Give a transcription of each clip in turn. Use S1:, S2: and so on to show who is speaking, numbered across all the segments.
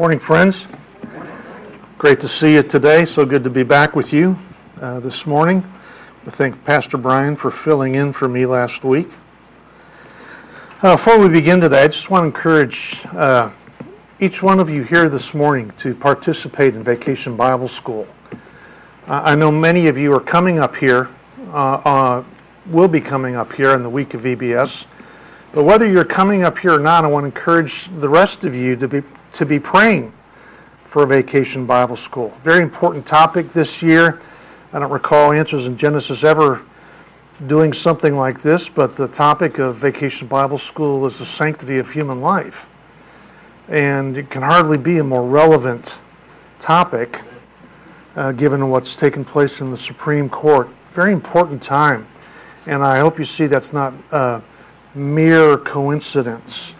S1: Morning, friends. Great to see you today. So good to be back with you uh, this morning. I thank Pastor Brian for filling in for me last week. Uh, before we begin today, I just want to encourage uh, each one of you here this morning to participate in Vacation Bible School. I know many of you are coming up here, uh, uh, will be coming up here in the week of VBS. But whether you're coming up here or not, I want to encourage the rest of you to be to be praying for a vacation Bible school. Very important topic this year. I don't recall Answers in Genesis ever doing something like this, but the topic of vacation Bible school is the sanctity of human life. And it can hardly be a more relevant topic uh, given what's taken place in the Supreme Court. Very important time. And I hope you see that's not a mere coincidence.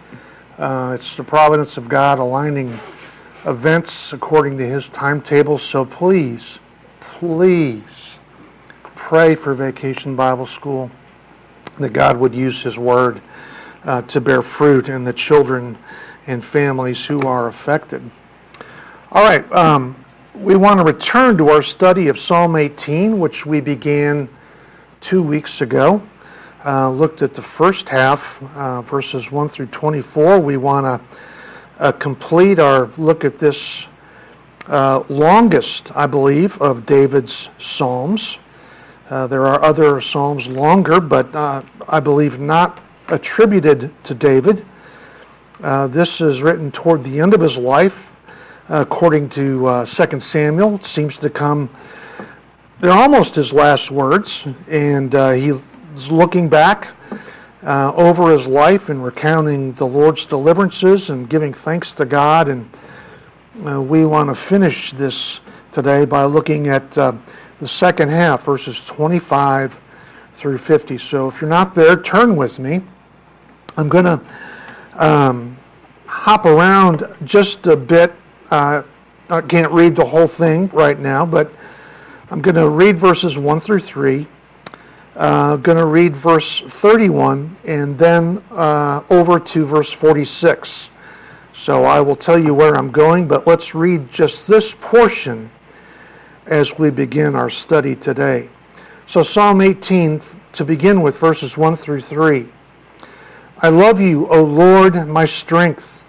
S1: Uh, it's the providence of God aligning events according to His timetable. So please, please pray for Vacation Bible School that God would use His Word uh, to bear fruit in the children and families who are affected. All right, um, we want to return to our study of Psalm 18, which we began two weeks ago uh, looked at the first half, uh, verses 1 through 24. We want to uh, complete our look at this uh, longest, I believe, of David's Psalms. Uh, there are other Psalms longer, but uh, I believe not attributed to David. this is written toward the end of his life, according to uh, 2 Samuel. It seems to come, they're almost his last words, and he is looking back uh, over his life and recounting the Lord's deliverances and giving thanks to God. And uh, we want to finish this today by looking at uh, the second half, verses 25 through 50. So if you're not there, turn with me. I'm going to um, hop around just a bit. Uh, I can't read the whole thing right now, but I'm going to read verses 1 through 3 uh, going to read verse 31 and then uh, over to verse 46. So I will tell you where I'm going, but let's read just this portion as we begin our study today. So, Psalm 18, to begin with, verses 1 through 3. I love you, O Lord, my strength.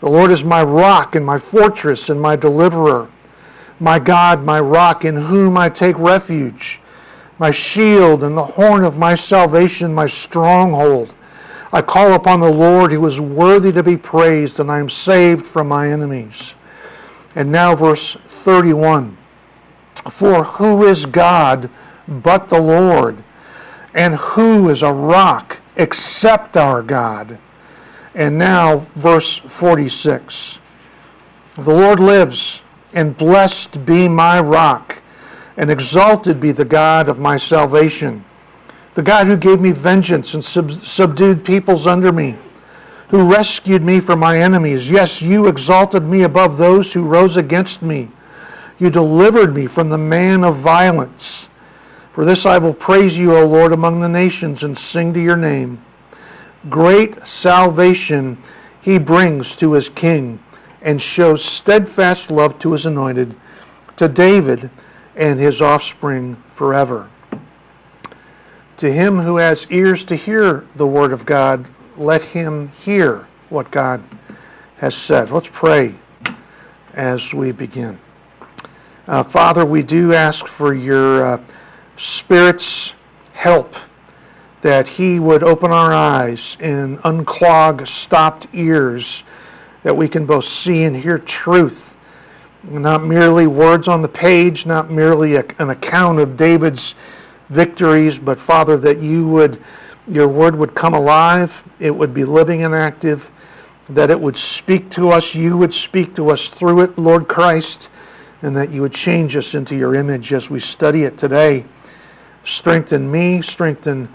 S1: The Lord is my rock and my fortress and my deliverer, my God, my rock, in whom I take refuge my shield and the horn of my salvation, my stronghold. I call upon the Lord who is worthy to be praised, and I am saved from my enemies. And now, verse 31 For who is God but the Lord? And who is a rock except our God? And now, verse 46 The Lord lives, and blessed be my rock and exalted be the God of my salvation, the God who gave me vengeance and sub- subdued peoples under me, who rescued me from my enemies. Yes, you exalted me above those who rose against me. You delivered me from the man of violence. For this I will praise you, O Lord, among the nations and sing to your name. Great salvation he brings to his king and shows steadfast love to his anointed, to David and his offspring forever. To him who has ears to hear the word of God, let him hear what God has said. Let's pray as we begin. Uh, Father, we do ask for your uh, Spirit's help that He would open our eyes and unclog stopped ears, that we can both see and hear truth not merely words on the page, not merely a, an account of David's victories, but Father, that you would, your word would come alive, it would be living and active, that it would speak to us, you would speak to us through it, Lord Christ, and that you would change us into your image as we study it today. Strengthen me, strengthen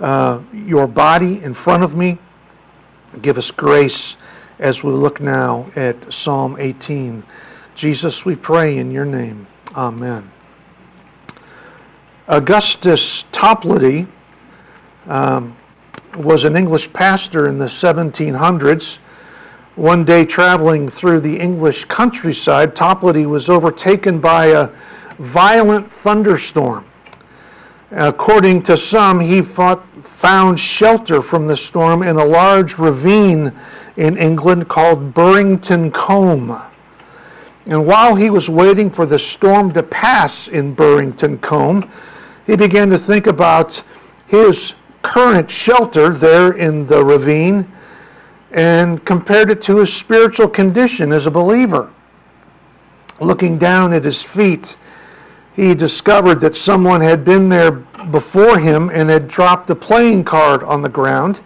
S1: uh, your body in front of me. Give us grace as we look now at Psalm 18. Jesus, we pray in your name. Amen. Augustus Toplady um, was an English pastor in the 1700s One day, traveling through the English countryside, Toplady was overtaken by a violent thunderstorm. According to some, he fought, found shelter from the storm in a large ravine in England called Burrington Combe. And while he was waiting for the storm to pass in Burrington Combe, he began to think about his current shelter there in the ravine and compared it to his spiritual condition as a believer. Looking down at his feet, he discovered that someone had been there before him and had dropped a playing card on the ground.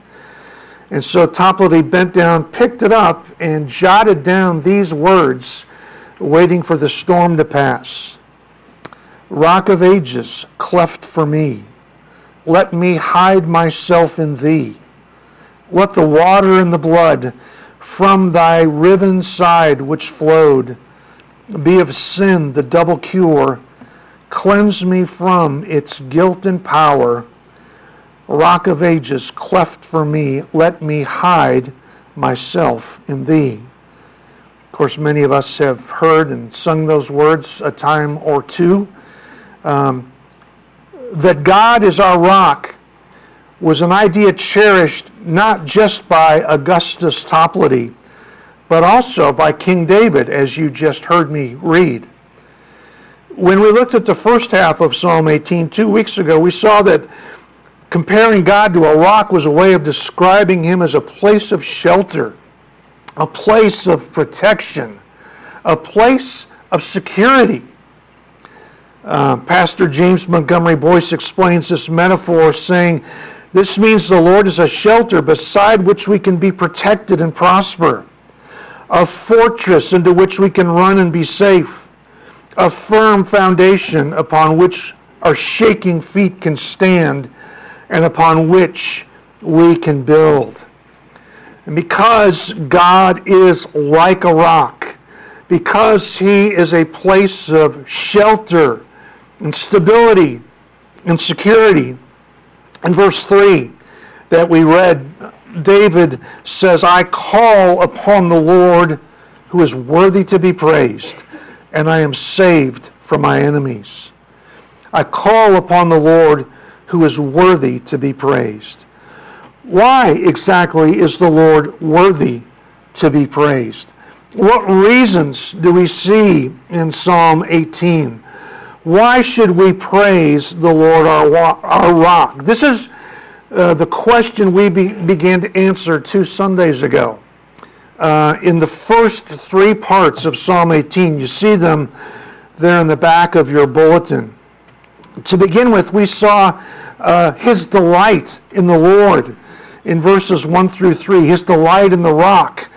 S1: And so Toplady bent down, picked it up, and jotted down these words, waiting for the storm to pass Rock of ages, cleft for me. Let me hide myself in thee. Let the water and the blood from thy riven side which flowed be of sin the double cure. Cleanse me from its guilt and power. Rock of ages, cleft for me, let me hide myself in thee. Of course, many of us have heard and sung those words a time or two. Um, that God is our rock was an idea cherished not just by Augustus Toplady, but also by King David, as you just heard me read. When we looked at the first half of Psalm 18 two weeks ago, we saw that comparing God to a rock was a way of describing him as a place of shelter, a place of protection, a place of security. Uh, Pastor James Montgomery Boice explains this metaphor saying, This means the Lord is a shelter beside which we can be protected and prosper, a fortress into which we can run and be safe, a firm foundation upon which our shaking feet can stand and upon which we can build. And because God is like a rock, because He is a place of shelter and stability and security. In verse 3 that we read, David says, I call upon the Lord who is worthy to be praised, and I am saved from my enemies. I call upon the Lord who is worthy to be praised. Why exactly is the Lord worthy to be praised? What reasons do we see in Psalm 18? Why should we praise the Lord our, our rock? This is uh, the question we be, began to answer two Sundays ago. Uh, in the first three parts of Psalm 18, you see them there in the back of your bulletin. To begin with, we saw uh, his delight in the Lord in verses 1 through 3, his delight in the rock,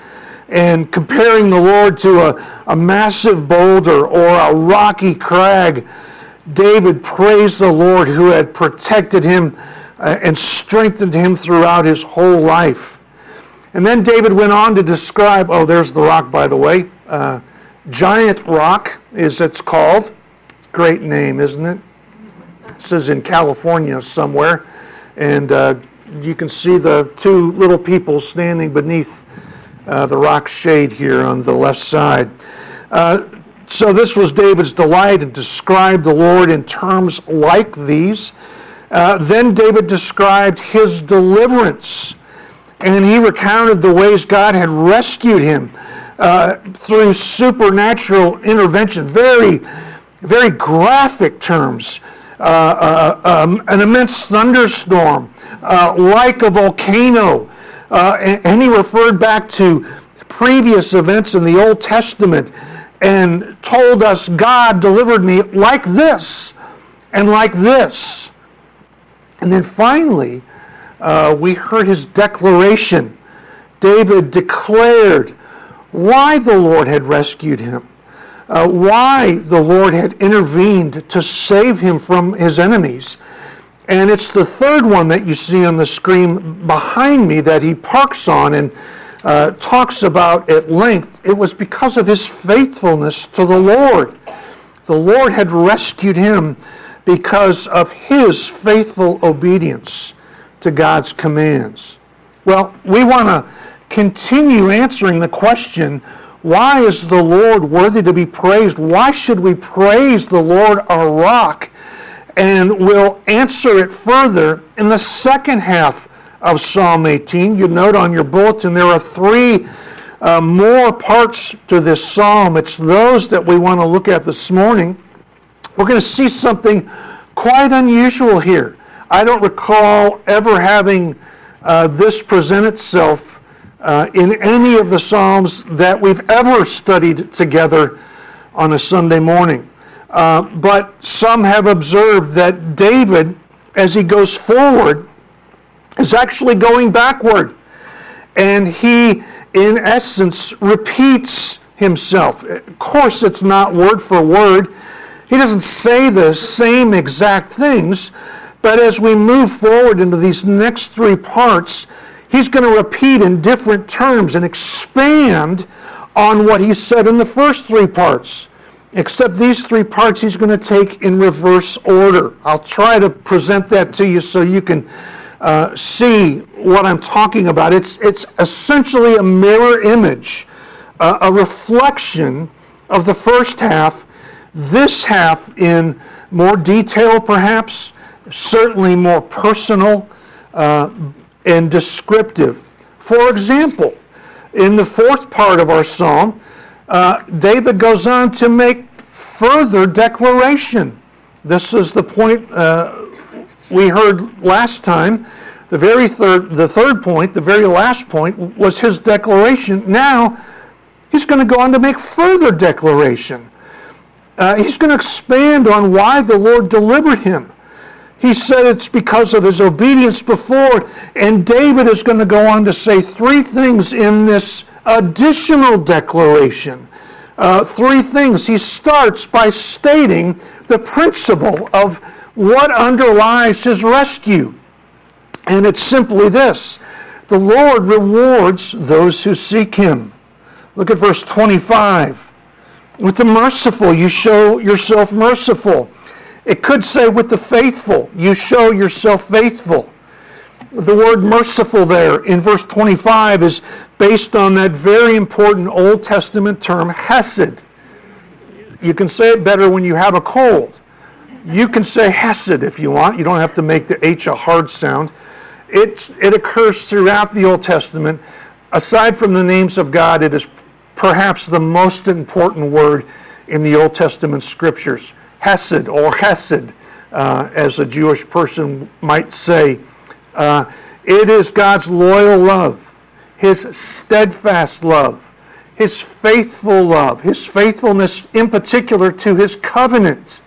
S1: and comparing the Lord to a, a massive boulder or a rocky crag David praised the Lord who had protected him uh, and strengthened him throughout his whole life. And then David went on to describe oh, there's the rock, by the way. Uh, Giant Rock is it's called. Great name, isn't it? This is in California somewhere. And uh, you can see the two little people standing beneath uh, the rock shade here on the left side. Uh, so this was David's delight and described the Lord in terms like these. Uh, then David described his deliverance, and he recounted the ways God had rescued him uh, through supernatural intervention. Very, very graphic terms. Uh, uh um, an immense thunderstorm, uh, like a volcano. Uh, and, and he referred back to previous events in the Old Testament and told us God delivered me like this and like this. And then finally, uh, we heard his declaration. David declared why the Lord had rescued him, uh, why the Lord had intervened to save him from his enemies. And it's the third one that you see on the screen behind me that he parks on. And uh, talks about at length, it was because of his faithfulness to the Lord. The Lord had rescued him because of his faithful obedience to God's commands. Well, we want to continue answering the question why is the Lord worthy to be praised? Why should we praise the Lord our rock? And we'll answer it further in the second half of Psalm 18. You note on your bulletin there are three uh, more parts to this psalm. It's those that we want to look at this morning. We're going to see something quite unusual here. I don't recall ever having uh, this present itself uh, in any of the Psalms that we've ever studied together on a Sunday morning. Uh, but some have observed that David, as he goes forward, is actually going backward. And he, in essence, repeats himself. Of course, it's not word for word. He doesn't say the same exact things, but as we move forward into these next three parts, he's going to repeat in different terms and expand on what he said in the first three parts. Except these three parts he's going to take in reverse order. I'll try to present that to you so you can uh, see what I'm talking about. It's, it's essentially a mirror image, uh, a reflection of the first half, this half in more detail perhaps, certainly more personal, uh, and descriptive. For example, in the fourth part of our psalm, uh, David goes on to make further declaration. This is the point uh, we heard last time. The very third, the third point, the very last point, was his declaration. Now, he's going to go on to make further declaration. Uh, he's going to expand on why the Lord delivered him. He said it's because of his obedience before. And David is going to go on to say three things in this additional declaration. Uh, three things. He starts by stating the principle of what underlies his rescue. And it's simply this the Lord rewards those who seek him. Look at verse 25. With the merciful, you show yourself merciful it could say, with the faithful, you show yourself faithful. The word merciful there in verse 25 is based on that very important Old Testament term, hesed. You can say it better when you have a cold. You can say hesed if you want. You don't have to make the H a hard sound. It, it occurs throughout the Old Testament. Aside from the names of God, it is perhaps the most important word in the Old Testament scriptures. Hesed or Hesed, uh, as a Jewish person might say. Uh, it is God's loyal love, His steadfast love, His faithful love, His faithfulness in particular to His covenant.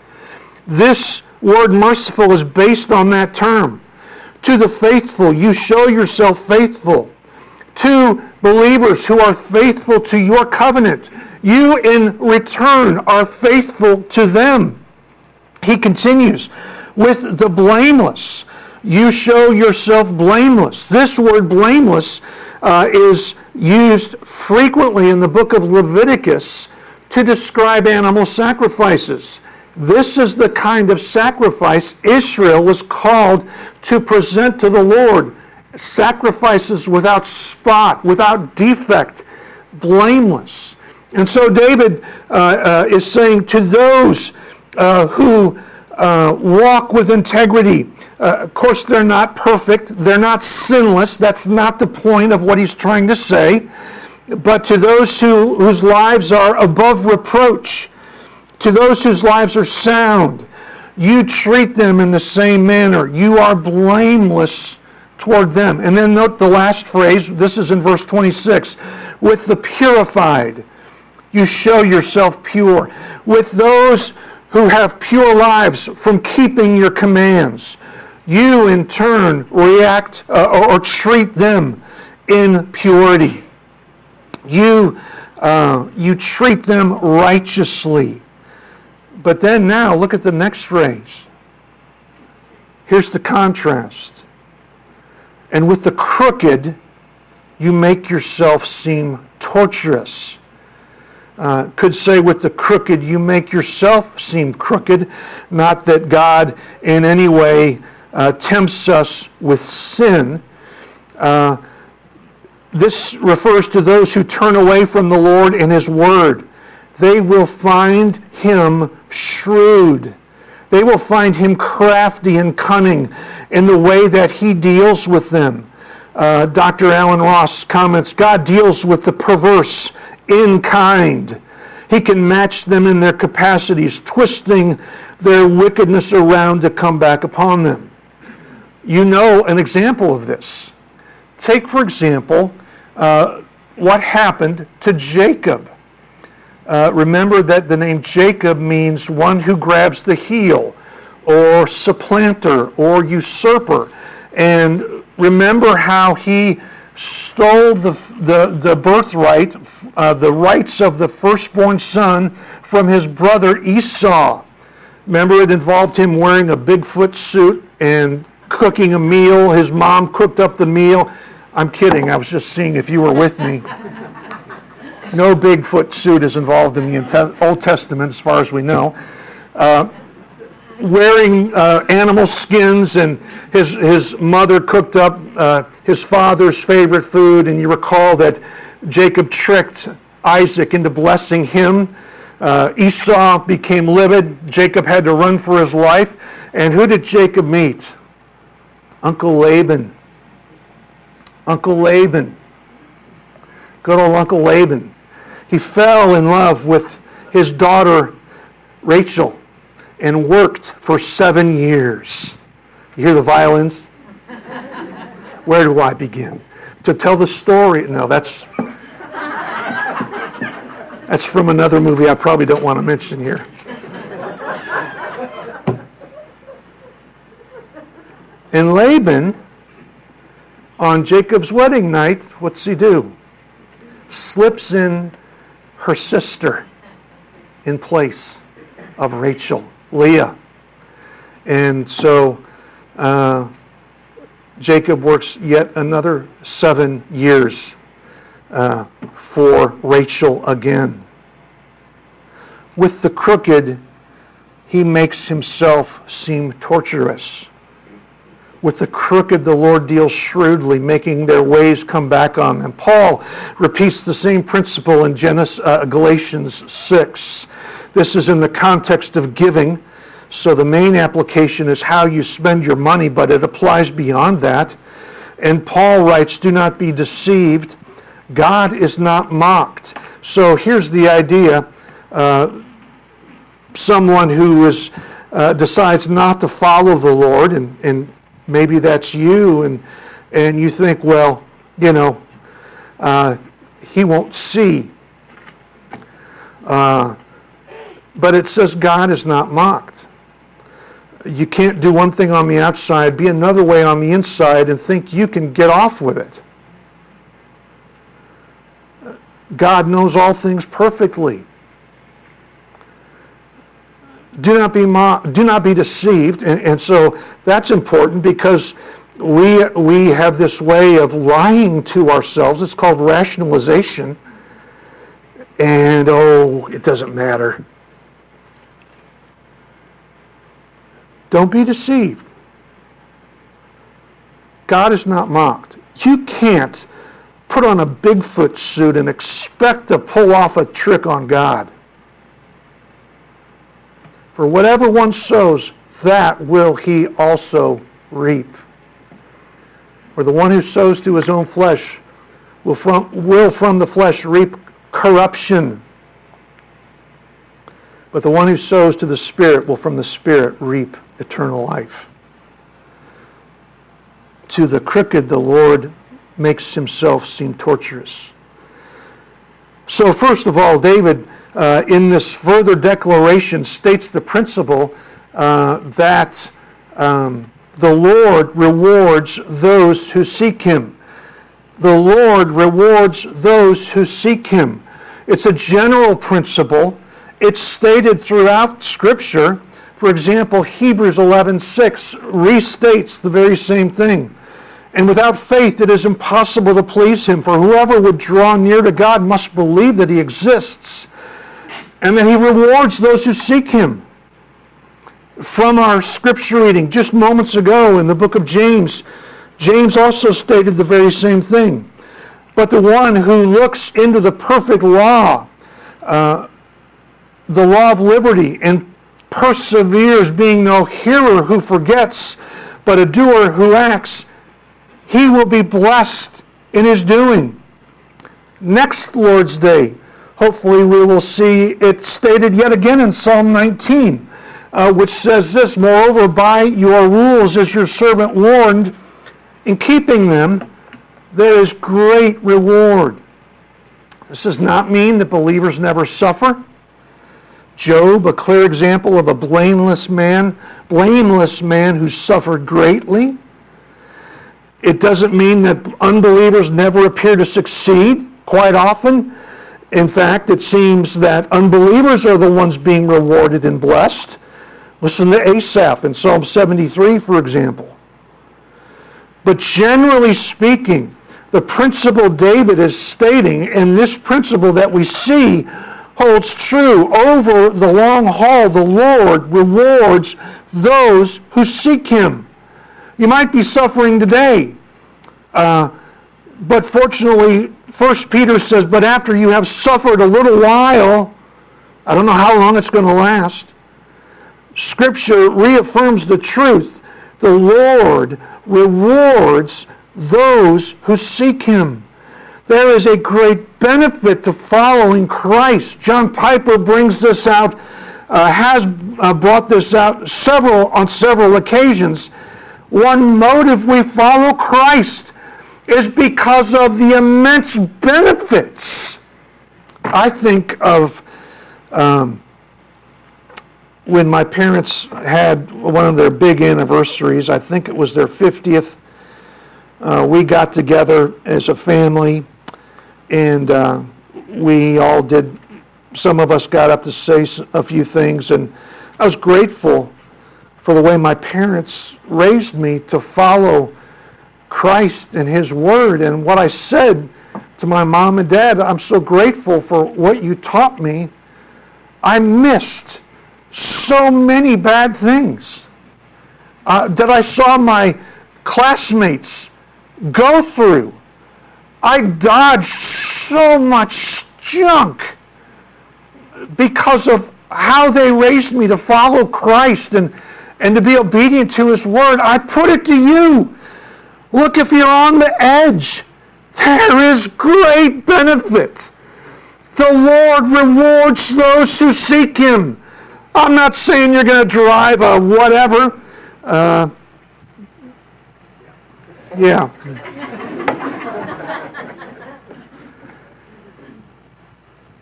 S1: This word merciful is based on that term. To the faithful, you show yourself faithful. To believers who are faithful to your covenant, you in return are faithful to them. He continues, with the blameless, you show yourself blameless. This word blameless uh, is used frequently in the book of Leviticus to describe animal sacrifices. This is the kind of sacrifice Israel was called to present to the Lord. Sacrifices without spot, without defect, blameless. And so David uh, uh, is saying to those uh, who uh, walk with integrity. Uh, of course, they're not perfect, they're not sinless. That's not the point of what he's trying to say. But to those who, whose lives are above reproach, to those whose lives are sound, you treat them in the same manner. You are blameless toward them. And then note the last phrase. This is in verse 26. With the purified, you show yourself pure. With those who have pure lives from keeping your commands. You, in turn, react uh, or, treat them in purity. You, uh, you treat them righteously. But then now, look at the next phrase. Here's the contrast. And with the crooked, you make yourself seem torturous uh, could say with the crooked, you make yourself seem crooked. Not that God in any way uh, tempts us with sin. Uh, this refers to those who turn away from the Lord and His Word. They will find Him shrewd. They will find Him crafty and cunning in the way that He deals with them. Uh, Dr. Allen Ross comments God deals with the perverse in kind. He can match them in their capacities, twisting their wickedness around to come back upon them. You know an example of this. Take, for example, uh, what happened to Jacob. Uh, remember that the name Jacob means one who grabs the heel, or supplanter, or usurper. And remember how he stole the, the, the birthright, uh, the rights of the firstborn son from his brother Esau. Remember, it involved him wearing a Bigfoot suit and cooking a meal. His mom cooked up the meal. I'm kidding. I was just seeing if you were with me. No Bigfoot suit is involved in the Old Testament, as far as we know. Uh, wearing uh, animal skins, and his, his mother cooked up uh, his father's favorite food. And you recall that Jacob tricked Isaac into blessing him. Uh, Esau became livid. Jacob had to run for his life. And who did Jacob meet? Uncle Laban. Uncle Laban. Good old Uncle Laban. He fell in love with his daughter Rachel and worked for seven years. You hear the violins? Where do I begin? To tell the story. No, that's that's from another movie I probably don't want to mention here. And Laban, on Jacob's wedding night, what's he do? Slips in her sister in place of Rachel. Leah. And so uh, Jacob works yet another seven years uh, for Rachel again. With the crooked, he makes himself seem torturous. With the crooked, the Lord deals shrewdly, making their ways come back on them. Paul repeats the same principle in Genesis, uh, Galatians 6. This is in the context of giving. So the main application is how you spend your money, but it applies beyond that. And Paul writes, Do not be deceived. God is not mocked. So here's the idea uh, someone who is, uh, decides not to follow the Lord, and, and maybe that's you, and, and you think, well, you know, uh, he won't see. Uh, but it says God is not mocked. You can't do one thing on the outside, be another way on the inside, and think you can get off with it. God knows all things perfectly. Do not be do not be deceived, and, and so that's important because we we have this way of lying to ourselves. It's called rationalization, and oh, it doesn't matter. Don't be deceived. God is not mocked. You can't put on a Bigfoot suit and expect to pull off a trick on God. For whatever one sows, that will he also reap. For the one who sows to his own flesh will from, will from the flesh reap corruption. But the one who sows to the Spirit will from the Spirit reap eternal life. To the crooked, the Lord makes himself seem torturous. So, first of all, David, uh, in this further declaration, states the principle uh, that um, the Lord rewards those who seek him. The Lord rewards those who seek him. It's a general principle. It's stated throughout Scripture. For example, Hebrews 11:6 restates the very same thing. And without faith it is impossible to please him, for whoever would draw near to God must believe that he exists and that he rewards those who seek him. From our scripture reading just moments ago in the book of James, James also stated the very same thing. but the one who looks into the perfect law, uh, the law of liberty, and perseveres, being no hearer who forgets, but a doer who acts, he will be blessed in his doing. Next Lord's Day, hopefully, we will see it stated yet again in Psalm 19, uh, which says this Moreover, by your rules is your servant warned, in keeping them, there is great reward. This does not mean that believers never suffer. Job, a clear example of a blameless man, blameless man who suffered greatly. It doesn't mean that unbelievers never appear to succeed. Quite often, in fact, it seems that unbelievers are the ones being rewarded and blessed. Listen to Asaph in Psalm 73, for example. But generally speaking, the principle David is stating, and this principle that we see holds true over the long haul. The Lord rewards those who seek Him. You might be suffering today, uh, but fortunately, First Peter says, "But after you have suffered a little while, I don't know how long it's going to last." Scripture reaffirms the truth. The Lord rewards those who seek Him. There is a great benefit to following Christ. John Piper brings this out, uh, has uh, brought this out several on several occasions. One motive we follow Christ is because of the immense benefits. I think of um, when my parents had one of their big anniversaries. I think it was their 50th. Uh, we got together as a family and uh, we all did, some of us got up to say a few things, and I was grateful for the way my parents raised me to follow Christ and His Word. And what I said to my mom and dad, I'm so grateful for what you taught me. I missed so many bad things uh, that I saw my classmates go through I dodged so much junk because of how they raised me to follow Christ and, and to be obedient to His Word. I put it to you. Look, if you're on the edge, there is great benefit. The Lord rewards those who seek Him. I'm not saying you're going to drive a whatever. Uh, yeah.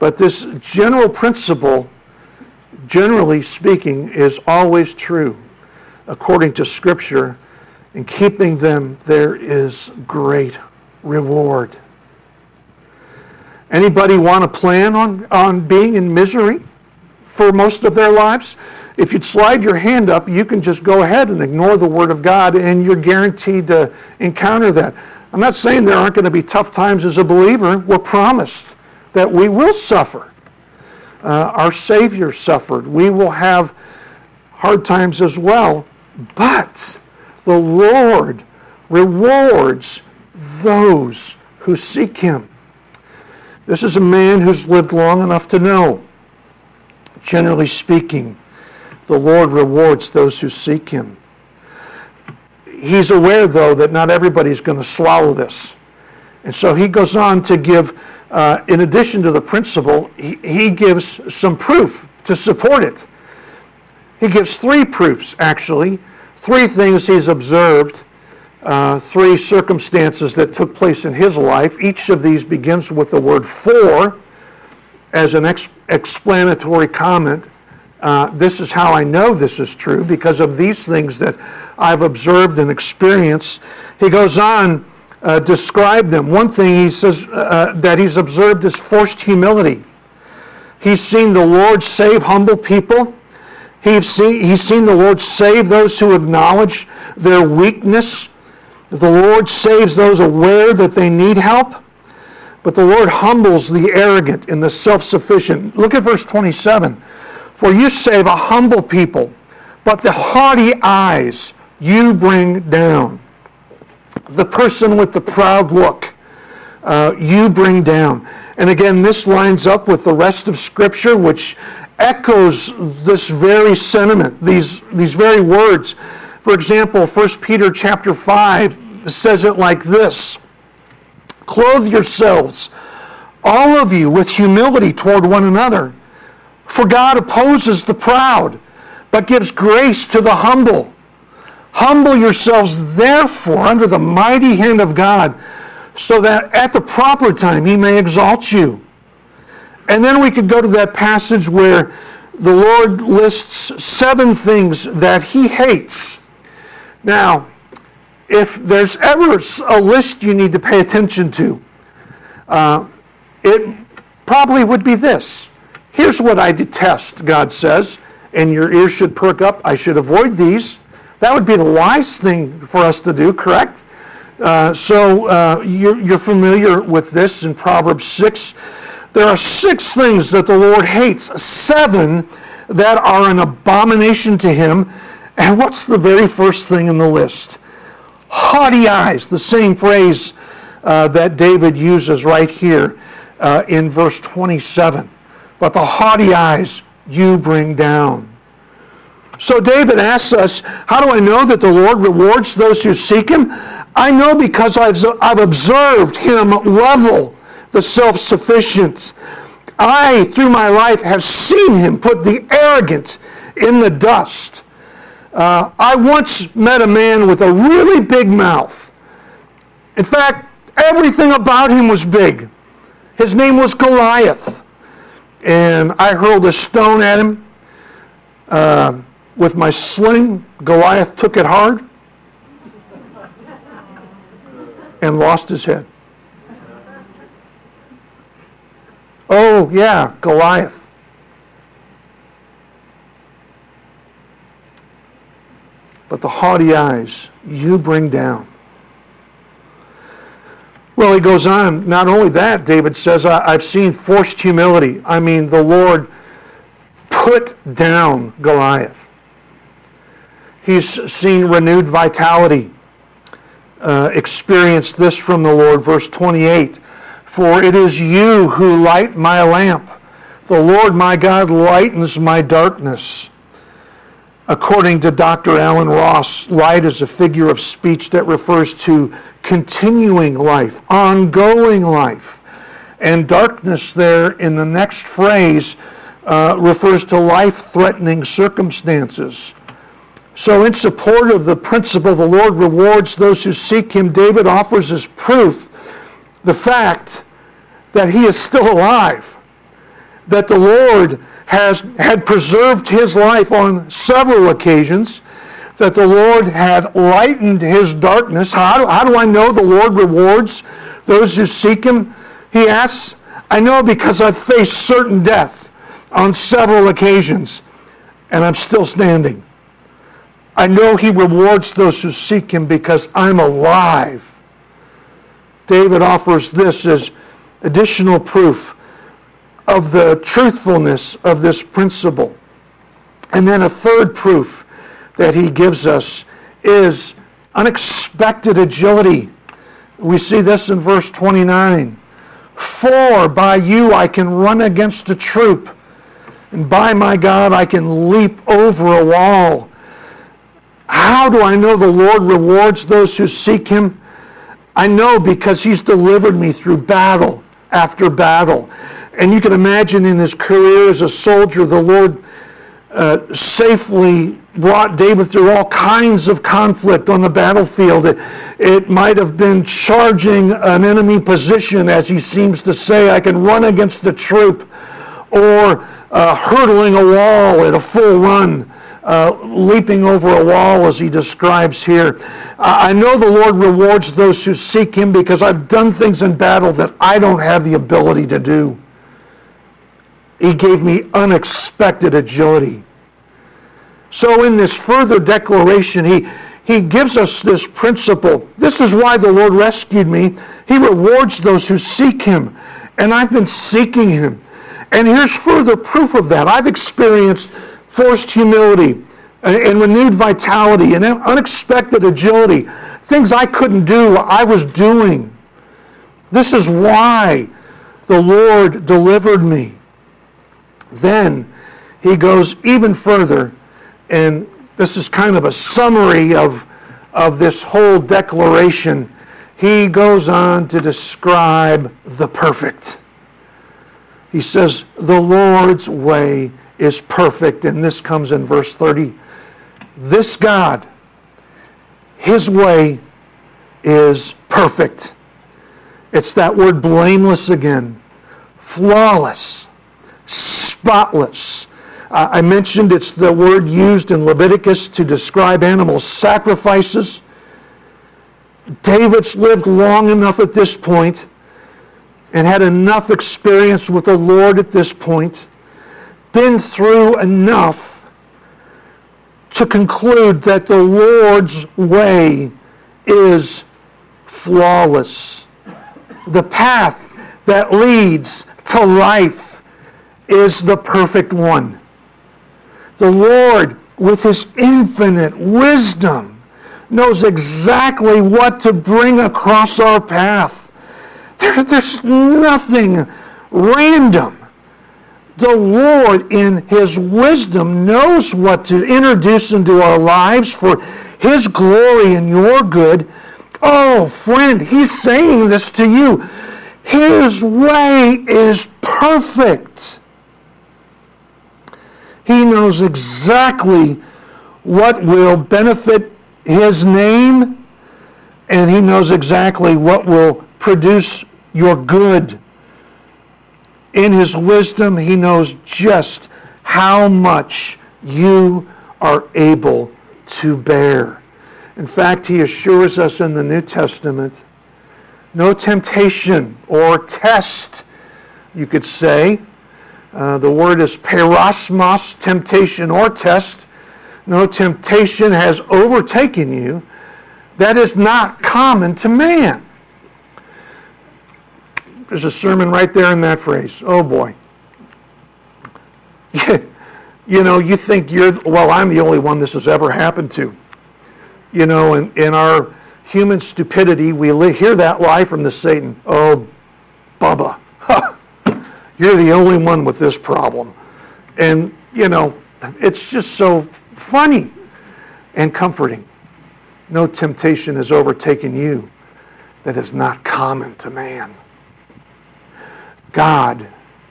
S1: But this general principle, generally speaking, is always true according to Scripture. In keeping them, there is great reward. Anybody want to plan on, on being in misery for most of their lives? If you'd slide your hand up, you can just go ahead and ignore the Word of God, and you're guaranteed to encounter that. I'm not saying there aren't going to be tough times as a believer. We're promised that we will suffer. Uh, our Savior suffered. We will have hard times as well. But the Lord rewards those who seek Him. This is a man who's lived long enough to know, generally speaking, the Lord rewards those who seek Him. He's aware, though, that not everybody's going to swallow this. And so he goes on to give uh, in addition to the principle, he, he gives some proof to support it. He gives three proofs, actually, three things he's observed, uh, three circumstances that took place in his life. Each of these begins with the word for as an ex- explanatory comment. Uh, this is how I know this is true because of these things that I've observed and experienced. He goes on uh, describe them. One thing he says uh, uh, that he's observed is forced humility. He's seen the Lord save humble people. He's seen, he's seen the Lord save those who acknowledge their weakness. The Lord saves those aware that they need help. But the Lord humbles the arrogant and the self sufficient. Look at verse 27. For you save a humble people, but the haughty eyes you bring down the person with the proud look, uh, you bring down. And again, this lines up with the rest of Scripture, which echoes this very sentiment, these, these very words. For example, 1 Peter chapter 5 says it like this Clothe yourselves, all of you, with humility toward one another. For God opposes the proud, but gives grace to the humble. Humble yourselves, therefore, under the mighty hand of God, so that at the proper time he may exalt you. And then we could go to that passage where the Lord lists seven things that he hates. Now, if there's ever a list you need to pay attention to, uh, it probably would be this. Here's what I detest, God says, and your ears should perk up. I should avoid these. That would be the wise thing for us to do, correct? Uh, so uh, you're, you're familiar with this in Proverbs 6. There are six things that the Lord hates, seven that are an abomination to him. And what's the very first thing in the list? Haughty eyes, the same phrase uh, that David uses right here uh, in verse 27. But the haughty eyes you bring down. So David asks us, How do I know that the Lord rewards those who seek him? I know because I've, I've observed him level the self sufficient. I, through my life, have seen him put the arrogant in the dust. Uh, I once met a man with a really big mouth. In fact, everything about him was big. His name was Goliath. And I hurled a stone at him uh, with my sling. Goliath took it hard and lost his head. Oh, yeah, Goliath. But the haughty eyes you bring down. Well, he goes on. Not only that, David says, I've seen forced humility. I mean, the Lord put down Goliath. He's seen renewed vitality. Uh, experienced this from the Lord. Verse 28 For it is you who light my lamp. The Lord my God lightens my darkness. According to Dr. Allen Ross, light is a figure of speech that refers to continuing life, ongoing life. And darkness, there in the next phrase, uh, refers to life threatening circumstances. So, in support of the principle the Lord rewards those who seek Him, David offers as proof the fact that He is still alive, that the Lord has had preserved his life on several occasions, that the Lord had lightened his darkness. How do, how do I know the Lord rewards those who seek him? He asks, I know because I've faced certain death on several occasions, and I'm still standing. I know he rewards those who seek him because I'm alive. David offers this as additional proof of the truthfulness of this principle. And then a third proof that he gives us is unexpected agility. We see this in verse 29. For by you I can run against a troop, and by my God I can leap over a wall. How do I know the Lord rewards those who seek him? I know because he's delivered me through battle after battle. And you can imagine in his career as a soldier, the Lord uh, safely brought David through all kinds of conflict on the battlefield. It, it might have been charging an enemy position, as he seems to say, I can run against the troop, or uh, hurdling a wall at a full run. Uh, leaping over a wall, as he describes here. I know the Lord rewards those who seek him because I've done things in battle that I don't have the ability to do. He gave me unexpected agility. So, in this further declaration, he, he gives us this principle. This is why the Lord rescued me. He rewards those who seek Him. And I've been seeking Him. And here's further proof of that. I've experienced forced humility and renewed vitality and unexpected agility. Things I couldn't do, I was doing. This is why the Lord delivered me. Then he goes even further, and this is kind of a summary of, of this whole declaration. He goes on to describe the perfect. He says, The Lord's way is perfect, and this comes in verse 30. This God, His way is perfect. It's that word blameless again, flawless, spotless. Uh, I mentioned it's the word used in Leviticus to describe animal sacrifices. David's lived long enough at this point and had enough experience with the Lord at this point, been through enough to conclude that the Lord's way is flawless. The path that leads to life is the perfect one. The Lord, with His infinite wisdom, knows exactly what to bring across our path. There, there's nothing random. The Lord, in His wisdom, knows what to introduce into our lives for His glory and your good. Oh, friend, He's saying this to you. His way is perfect. He knows exactly what will benefit His name, and He knows exactly what will produce your good. In His wisdom, He knows just how much you are able to bear. In fact, He assures us in the New Testament no temptation or test, you could say, uh, the word is peirasmos, temptation or test. No temptation has overtaken you that is not common to man. There's a sermon right there in that phrase. Oh boy. you know, you think you're, well, I'm the only one this has ever happened to. You know, in, in our human stupidity, we hear that lie from the Satan. Oh, Bubba. You're the only one with this problem. And, you know, it's just so funny and comforting. No temptation has overtaken you that is not common to man. God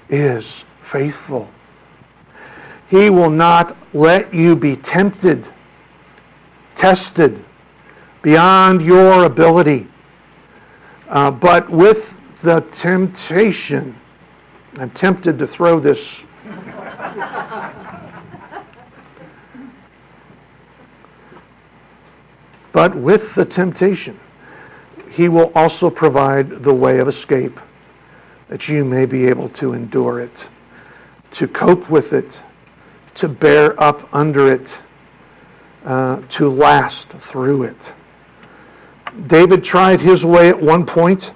S1: is faithful. He will not let you be tempted, tested beyond your ability. Uh, but with the temptation, I'm tempted to throw this. but with the temptation, he will also provide the way of escape that you may be able to endure it, to cope with it, to bear up under it, uh, to last through it. David tried his way at one point.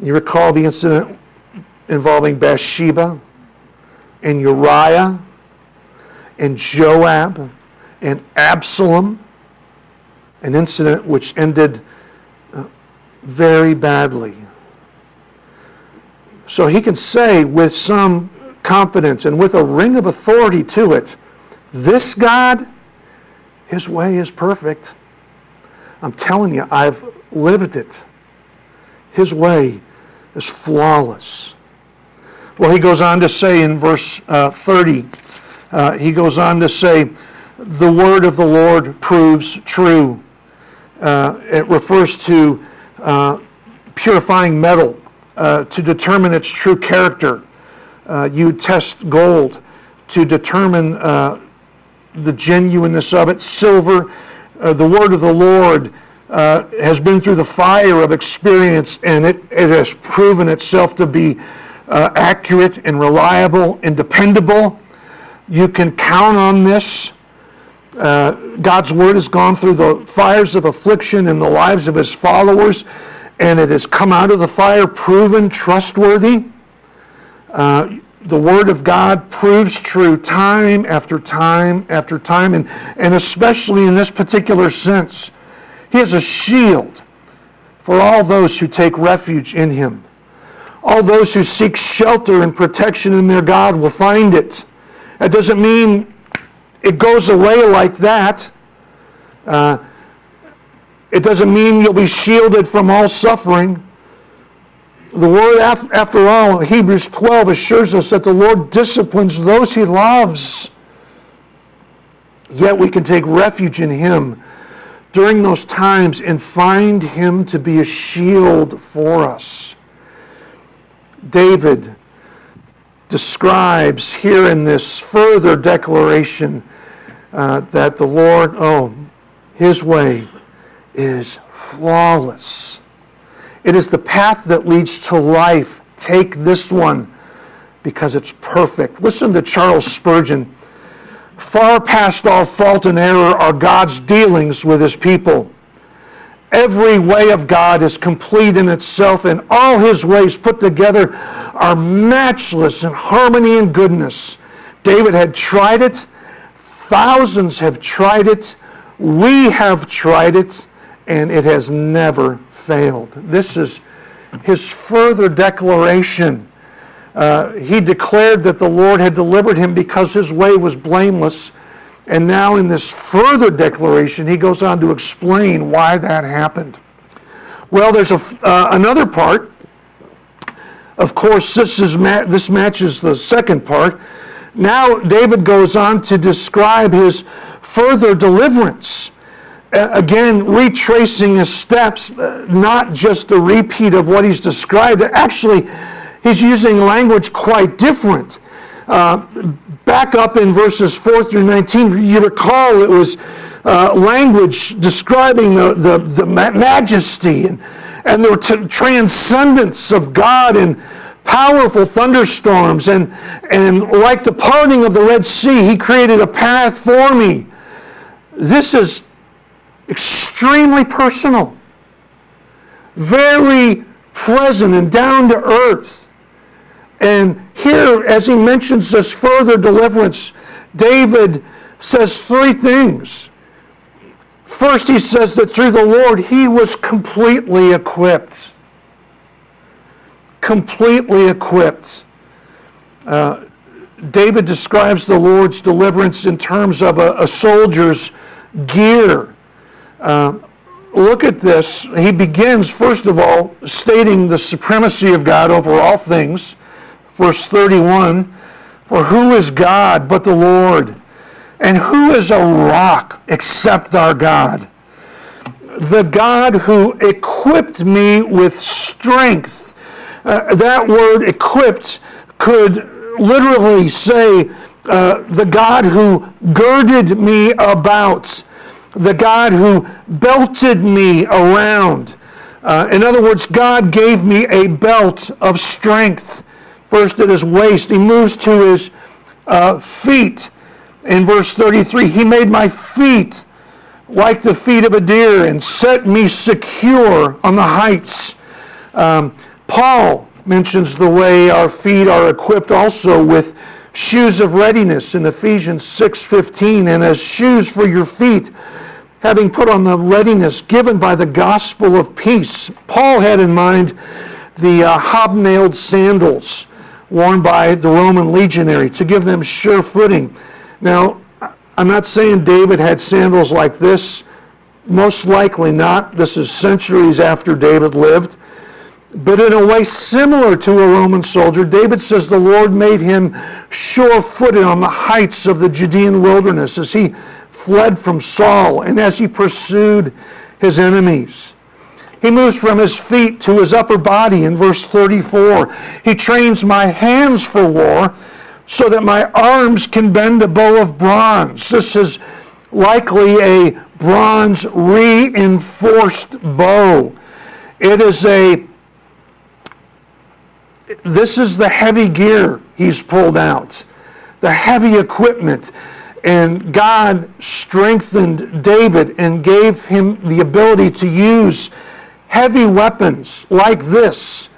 S1: You recall the incident involving Bathsheba and Uriah and Joab and Absalom, an incident which ended uh, very badly. So he can say with some confidence and with a ring of authority to it, this God, his way is perfect. I'm telling you, I've lived it. His way is flawless. Well, he goes on to say in verse uh, 30, uh, he goes on to say, the word of the Lord proves true. Uh, it refers to uh, purifying metal uh, to determine its true character. Uh, you test gold to determine the genuineness of it. Silver, the word of the Lord has been through the fire of experience and it, it has proven itself to be uh, accurate and reliable and dependable. You can count on this. Uh, God's word has gone through the fires of affliction in the lives of his followers, and it has come out of the fire proven trustworthy. Uh, the word of God proves true time after time after time, and, and especially in this particular sense. He is a shield for all those who take refuge in him. All those who seek shelter and protection in their God will find it. That doesn't mean it goes away like that. Uh, it doesn't mean you'll be shielded from all suffering. The word, after all, Hebrews 12 assures us that the Lord disciplines those he loves. Yet we can take refuge in him during those times and find him to be a shield for us. David describes here in this further declaration uh, that the Lord, oh, his way is flawless. It is the path that leads to life. Take this one because it's perfect. Listen to Charles Spurgeon. Far past all fault and error are God's dealings with his people. Every way of God is complete in itself, and all his ways put together are matchless in harmony and goodness. David had tried it, thousands have tried it, we have tried it, and it has never failed. This is his further declaration uh, he declared that the Lord had delivered him because his way was blameless. And now, in this further declaration, he goes on to explain why that happened. Well, there's a, uh, another part. Of course, this, is ma- this matches the second part. Now, David goes on to describe his further deliverance. Again, retracing his steps, uh, not just a repeat of what he's described. Actually, he's using language quite different. Uh, back up in verses 4 through 19, you recall it was uh, language describing the, the, the majesty and, and the t- transcendence of God and powerful thunderstorms. And, and like the parting of the Red Sea, He created a path for me. This is extremely personal, very present and down to earth. And here, as he mentions this further deliverance, David says three things. First, he says that through the Lord, he was completely equipped. Completely equipped. Uh, David describes the Lord's deliverance in terms of a, a soldier's gear. Look at this. He begins, first of all, stating the supremacy of God over all things verse 31 For who is God but the Lord? And who is a rock except our God? The God who equipped me with strength. Uh, that word equipped could literally say uh, the God who girded me about, the God who belted me around. Uh, in other words, God gave me a belt of strength first at his waist. He moves to his uh, feet. In verse 33, he made my feet like the feet of a deer and set me secure on the heights. Um, Paul mentions the way our feet are equipped also with shoes of readiness in Ephesians 6:15 and as shoes for your feet having put on the readiness given by the gospel of peace. Paul had in mind the uh, hobnailed sandals worn by the Roman legionary to give them sure footing. Now, I'm not saying David had sandals like this. Most likely not. This is centuries after David lived. But in a way similar to a Roman soldier, David says the Lord made him sure footed on the heights of the Judean wilderness as he fled from Saul and as he pursued his enemies. He moves from his feet to his upper body in verse 34. He trains my hands for war so that my arms can bend a bow of bronze. This is likely a bronze reinforced bow. It is a this is the heavy gear he's pulled out, the heavy equipment. And God strengthened David and gave him the ability to use heavy weapons like this.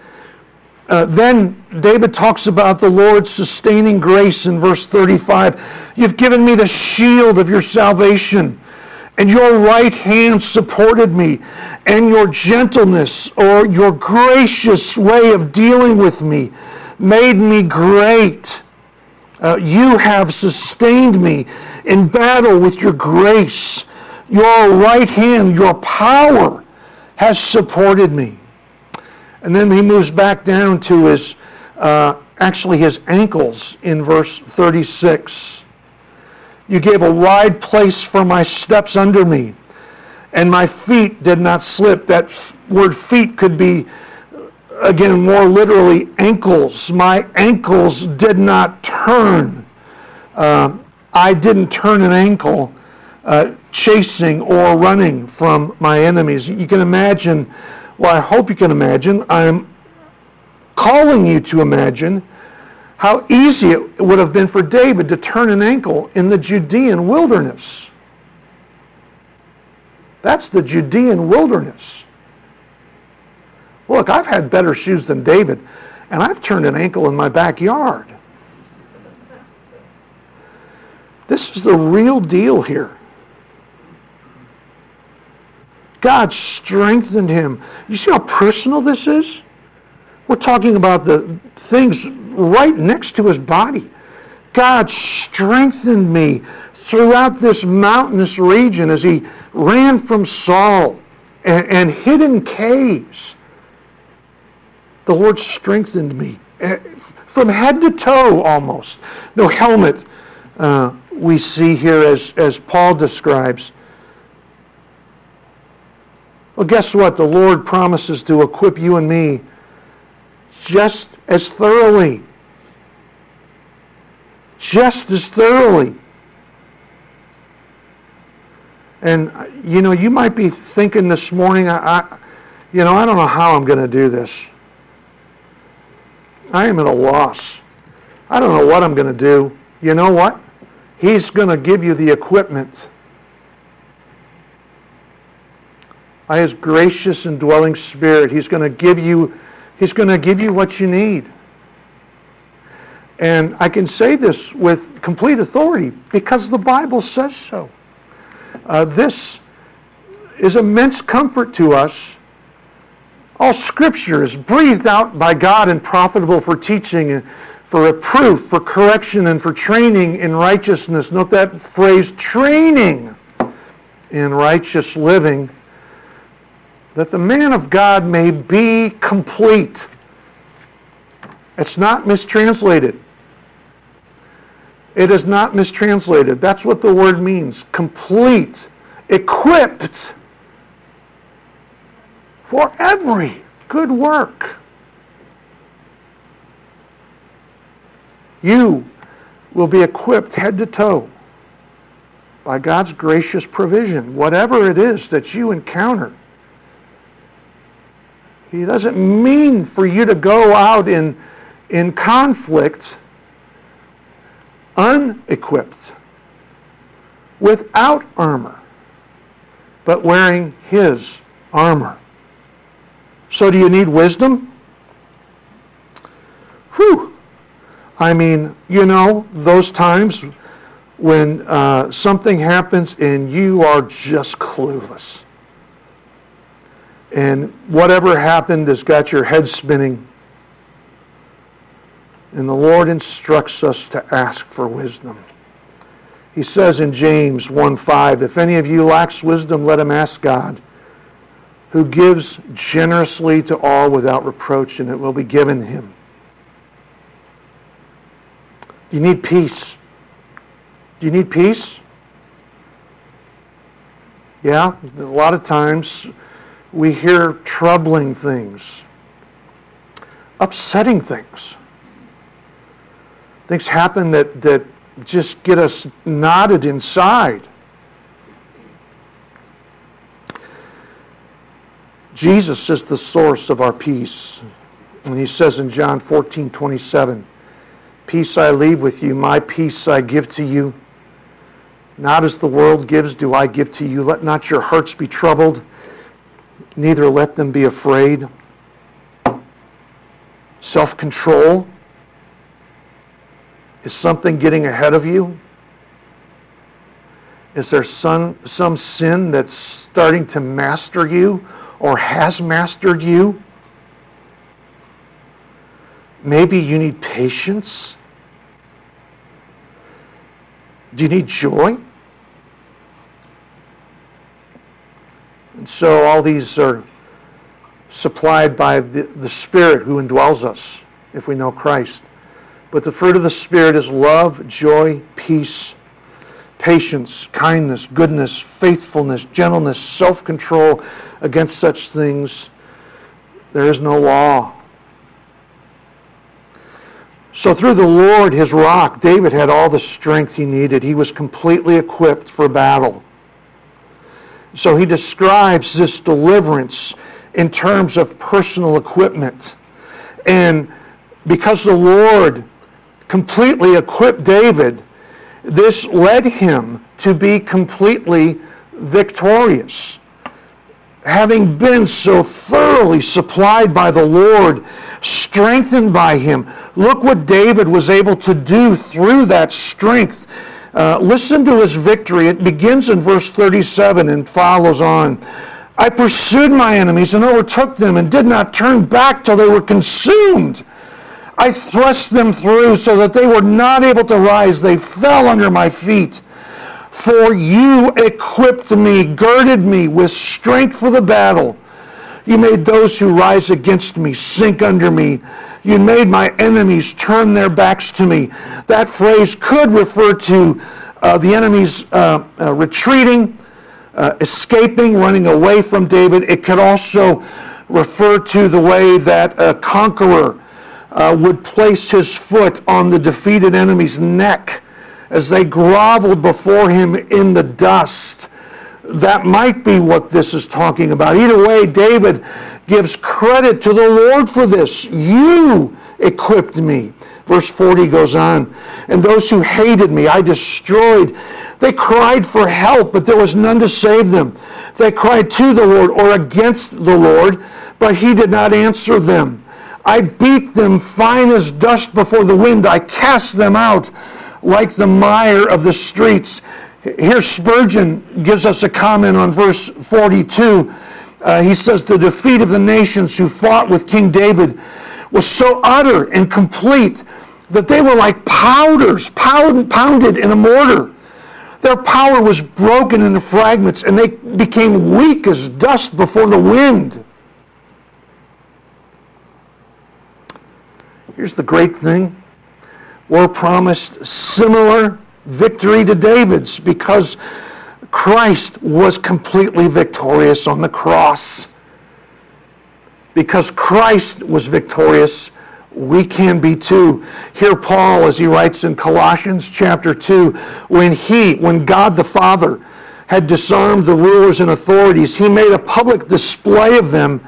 S1: Uh, then David talks about the Lord's sustaining grace in verse 35. You've given me the shield of your salvation and your right hand supported me, and your gentleness or your gracious way of dealing with me made me great. Uh, you have sustained me in battle with your grace. Your right hand, your power has supported me. And then he moves back down to his, uh, actually his ankles in verse 36. You gave a wide place for my steps under me, and my feet did not slip. That f- word feet could be, again, more literally, ankles. My ankles did not turn. Uh, I didn't turn an ankle uh, chasing or running from my enemies. You can imagine, well, I hope you can imagine, I'm calling you to imagine how easy it would have been for David to turn an ankle in the Judean wilderness. That's the Judean wilderness. Look, I've had better shoes than David, and I've turned an ankle in my backyard. This is the real deal here. God strengthened him. You see how personal this is? We're talking about the things right next to his body. God strengthened me throughout this mountainous region as he ran from Saul and, and hid in caves. The Lord strengthened me eh, from head to toe almost. No helmet uh, we see here as, as Paul describes. Well, guess what? The Lord promises to equip you and me just as thoroughly. Just as thoroughly. And, you know, you might be thinking this morning, I, I you know, I don't know how I'm going to do this. I am at a loss. I don't know what I'm going to do. You know what? He's going to give you the equipment. By his gracious and dwelling spirit, he's going to give you He's going to give you what you need. And I can say this with complete authority because the Bible says so. Uh, this is immense comfort to us. All scripture is breathed out by God and profitable for teaching, for reproof, for correction, and for training in righteousness. Note that phrase training in righteous living that the man of God may be complete. It's not mistranslated. It is not mistranslated. That's what the word means complete, equipped for every good work. You will be equipped head to toe by God's gracious provision, whatever it is that you encounter. He doesn't mean for you to go out in, in conflict unequipped, without armor, but wearing His armor. So, do you need wisdom? Whew. I mean, you know, those times when uh, something happens and you are just clueless and whatever happened has got your head spinning. And the Lord instructs us to ask for wisdom. He says in James 1 5, If any of you lacks wisdom, let him ask God, who gives generously to all without reproach, and it will be given him. You need peace. Do you need peace? Yeah, a lot of times we hear troubling things, upsetting things. Things happen that, that just get us knotted inside. Jesus is the source of our peace. And he says in John 14 27, Peace I leave with you, my peace I give to you. Not as the world gives, do I give to you. Let not your hearts be troubled neither let them be afraid. Self control is something getting ahead of you. Is there some, some sin that's starting to master you or has mastered you? Maybe you need patience. Do you need joy? And so all these are supplied by the, the Spirit who indwells us if we know Christ. But the fruit of the Spirit is love, joy, peace, patience, kindness, goodness, faithfulness, gentleness, self control. Against such things, there is no law. So, through the Lord, his rock, David had all the strength he needed. He was completely equipped for battle. So, he describes this deliverance in terms of personal equipment. And because the Lord completely equipped David, this led him to be completely victorious. Having been so thoroughly supplied by the Lord, strengthened by him, look what David was able to do through that strength. Uh, listen to his victory. It begins in verse 37 and follows on. I pursued my enemies and overtook them and did not turn back till they were consumed. I thrust them through so that they were not able to rise. They fell under my feet. For you equipped me, girded me with strength for the battle. You made those who rise against me sink under me. You made my enemies turn their backs to me. That phrase could refer to uh, the enemies uh, uh, retreating, uh, escaping, running away from David. It could also refer to the way that a conqueror uh, would place his foot on the defeated enemy's neck as they groveled before him in the dust. That might be what this is talking about. Either way, David gives credit to the Lord for this. You equipped me. Verse 40 goes on. And those who hated me, I destroyed. They cried for help, but there was none to save them. They cried to the Lord or against the Lord, but he did not answer them. I beat them fine as dust before the wind. I cast them out like the mire of the streets. Here, Spurgeon gives us a comment on verse 42. Uh, he says, The defeat of the nations who fought with King David was so utter and complete that they were like powders pound, pounded in a mortar. Their power was broken into fragments and they became weak as dust before the wind. Here's the great thing we're promised similar victory to David's because Christ was completely victorious on the cross. Because Christ was victorious, we can be too. Here, Paul, as he writes in Colossians chapter 2, when he, when God the Father, had disarmed the rulers and authorities, he made a public display of them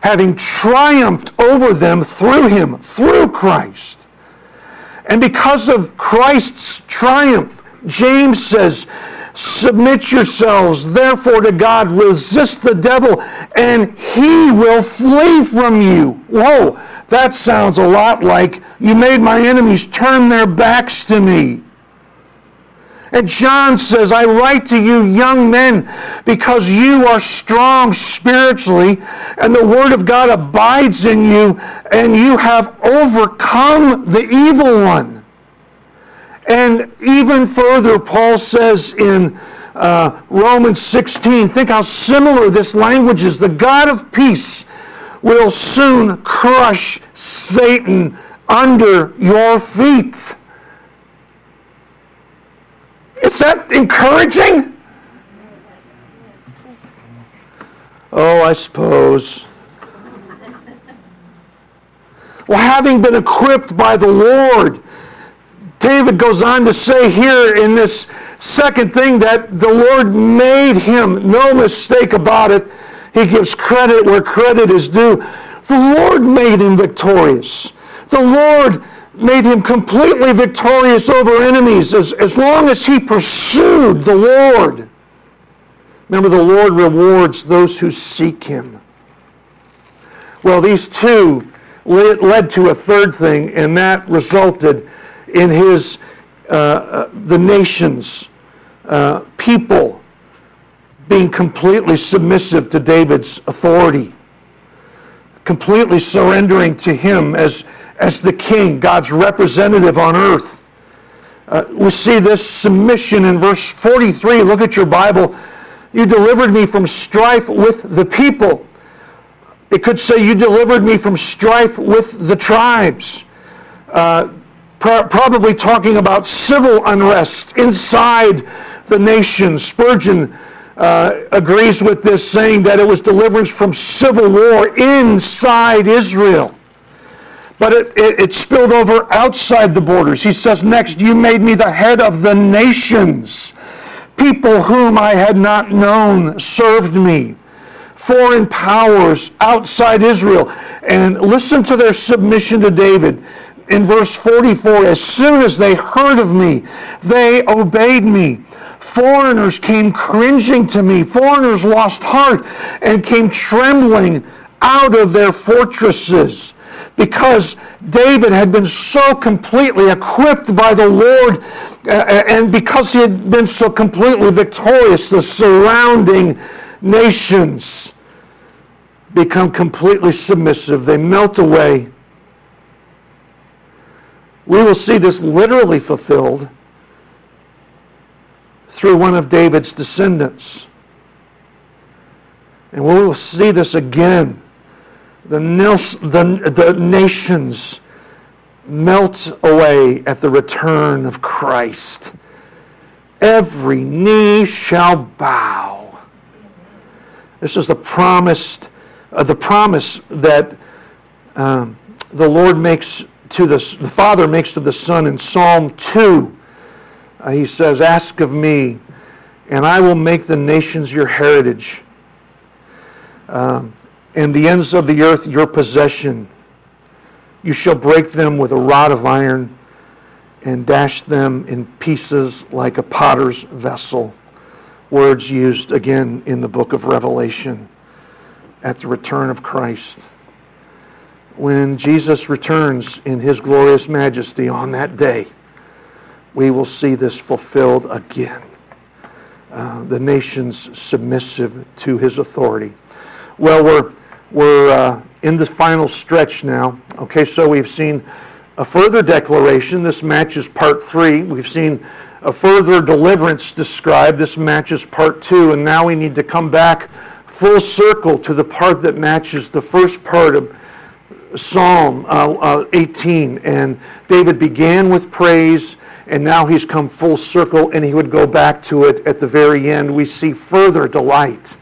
S1: having triumphed over them through him, through Christ. And because of Christ's triumph, James says, Submit yourselves, therefore, to God, resist the devil, and he will flee from you. Whoa, that sounds a lot like you made my enemies turn their backs to me. And John says, I write to you, young men, because you are strong spiritually, and the Word of God abides in you, and you have overcome the evil one. And even further, Paul says in uh, Romans 16, think how similar this language is. The God of peace will soon crush Satan under your feet. Is that encouraging? Oh, I suppose. Well, having been equipped by the Lord, David goes on to say here in this second thing that the Lord made him, no mistake about it. He gives credit where credit is due. The Lord made him victorious. The Lord made him completely victorious over enemies as, as long as he pursued the Lord. Remember, the Lord rewards those who seek him. Well, these two led to a third thing, and that resulted in his, uh, uh, the nations uh, people being completely submissive to David's authority, completely surrendering to him as, as the king, God's representative on earth. Uh, we see this submission in verse 43. Look at your Bible. You delivered me from strife with the people. It could say, You delivered me from strife with the tribes. Uh, pro- probably talking about civil unrest inside the nation. Spurgeon uh, agrees with this, saying that it was deliverance from civil war inside Israel. But it, it, it spilled over outside the borders. He says, Next, you made me the head of the nations. People whom I had not known served me. Foreign powers outside Israel. And listen to their submission to David. In verse 44, as soon as they heard of me, they obeyed me. Foreigners came cringing to me. Foreigners lost heart and came trembling out of their fortresses because David had been so completely equipped by the Lord uh, uh, and because he had been so completely victorious, the surrounding nations become completely submissive. They melt away. We will see this literally fulfilled through one of David's descendants. And we will see this again the, the, the nations melt away at the return of Christ. Every knee shall bow. This is the promised, uh, the promise that um, the Lord makes to the, the Father makes to the Son in Psalm 2. Uh, he says, Ask of me, and I will make the nations your heritage. Um, and the ends of the earth your possession. You shall break them with a rod of iron and dash them in pieces like a potter's vessel. Words used again in the book of Revelation at the return of Christ. When Jesus returns in his glorious majesty on that day, we will see this fulfilled again. Uh, the nations submissive to his authority. Well, we're we're uh, in the final stretch now. Okay, so we've seen a further declaration. This matches part three. We've seen a further deliverance described. This matches part two. And now we need to come back full circle to the part that matches the first part of Psalm uh, uh, 18. And David began with praise, and now he's come full circle, and he would go back to it at the very end. We see further delight.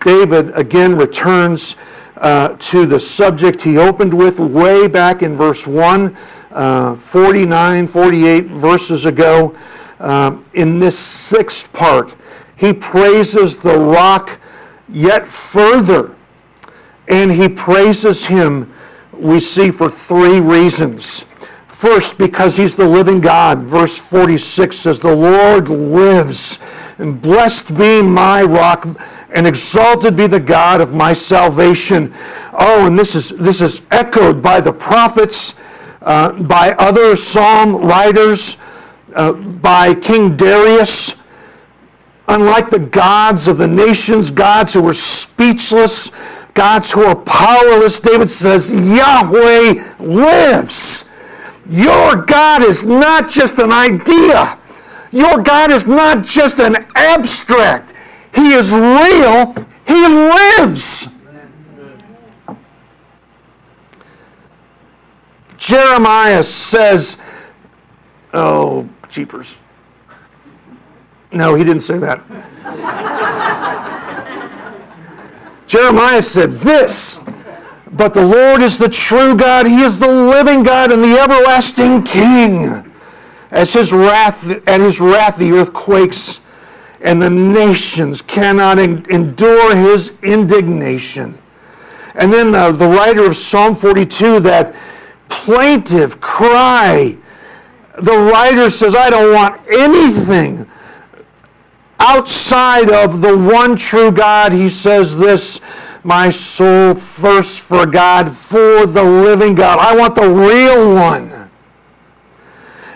S1: David again returns uh, to the subject he opened with way back in verse 1, uh, 49, 48 verses ago. Um, in this sixth part, he praises the rock yet further. And he praises him, we see, for three reasons. First, because he's the living God. Verse 46 says, The Lord lives, and blessed be my rock and exalted be the God of my salvation. Oh, and this is, this is echoed by the prophets, uh, by other psalm writers, uh, by King Darius. Unlike the gods of the nations, gods who were speechless, gods who are powerless, David says, Yahweh lives. Your God is not just an idea. Your God is not just an abstract. He is real. He lives. Jeremiah says, oh, jeepers. No, he didn't say that. Jeremiah said this, but the Lord is the true God. He is the living God and the everlasting King. As his wrath, at his wrath, the earth quakes and the nations cannot endure his indignation. And then the, the writer of Psalm 42, that plaintive cry, the writer says, I don't want anything outside of the one true God. He says this, my soul thirsts for God, for the living God. I want the real one.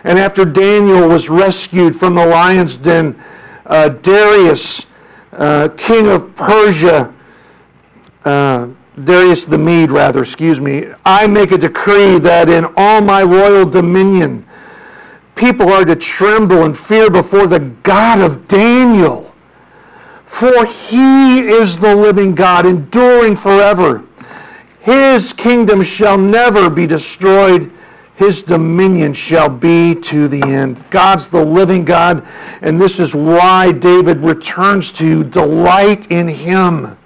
S1: And after Daniel was rescued from the lion's den,
S2: uh, Darius, uh, king of Persia, uh, Darius the Mede, rather, excuse me, I make a decree that in all my royal dominion, people are to tremble and fear before the God of Daniel. For he is the living God, enduring forever. His kingdom shall never be destroyed. His dominion shall be to the end. God's the living God, and this is why David returns to delight in him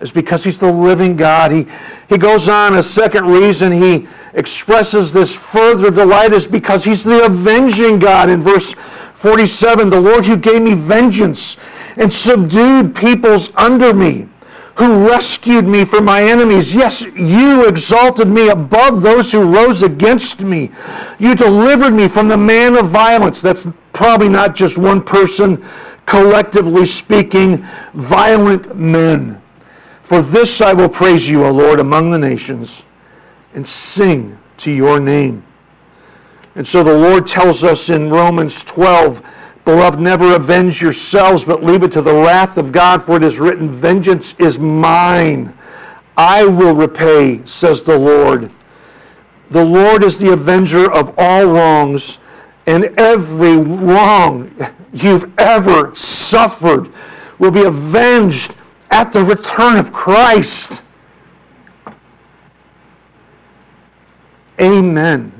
S2: is because he's the living God. He, he goes on, a second reason he expresses this further delight is because he's the avenging God. In verse 47, the Lord who gave me vengeance and subdued peoples under me, who rescued me from my enemies. Yes, you exalted me above those who rose against me. You delivered me from the man of violence. That's probably not just one person, collectively speaking, violent men. For this I will praise you, O Lord, among the nations, and sing to your name. And so the Lord tells us in Romans 12, Beloved, never avenge yourselves, but leave it to the wrath of God, for it is written, Vengeance is mine. I will repay, says the Lord. The Lord is the avenger of all wrongs, and every wrong you've ever suffered will be avenged at the return of Christ. Amen.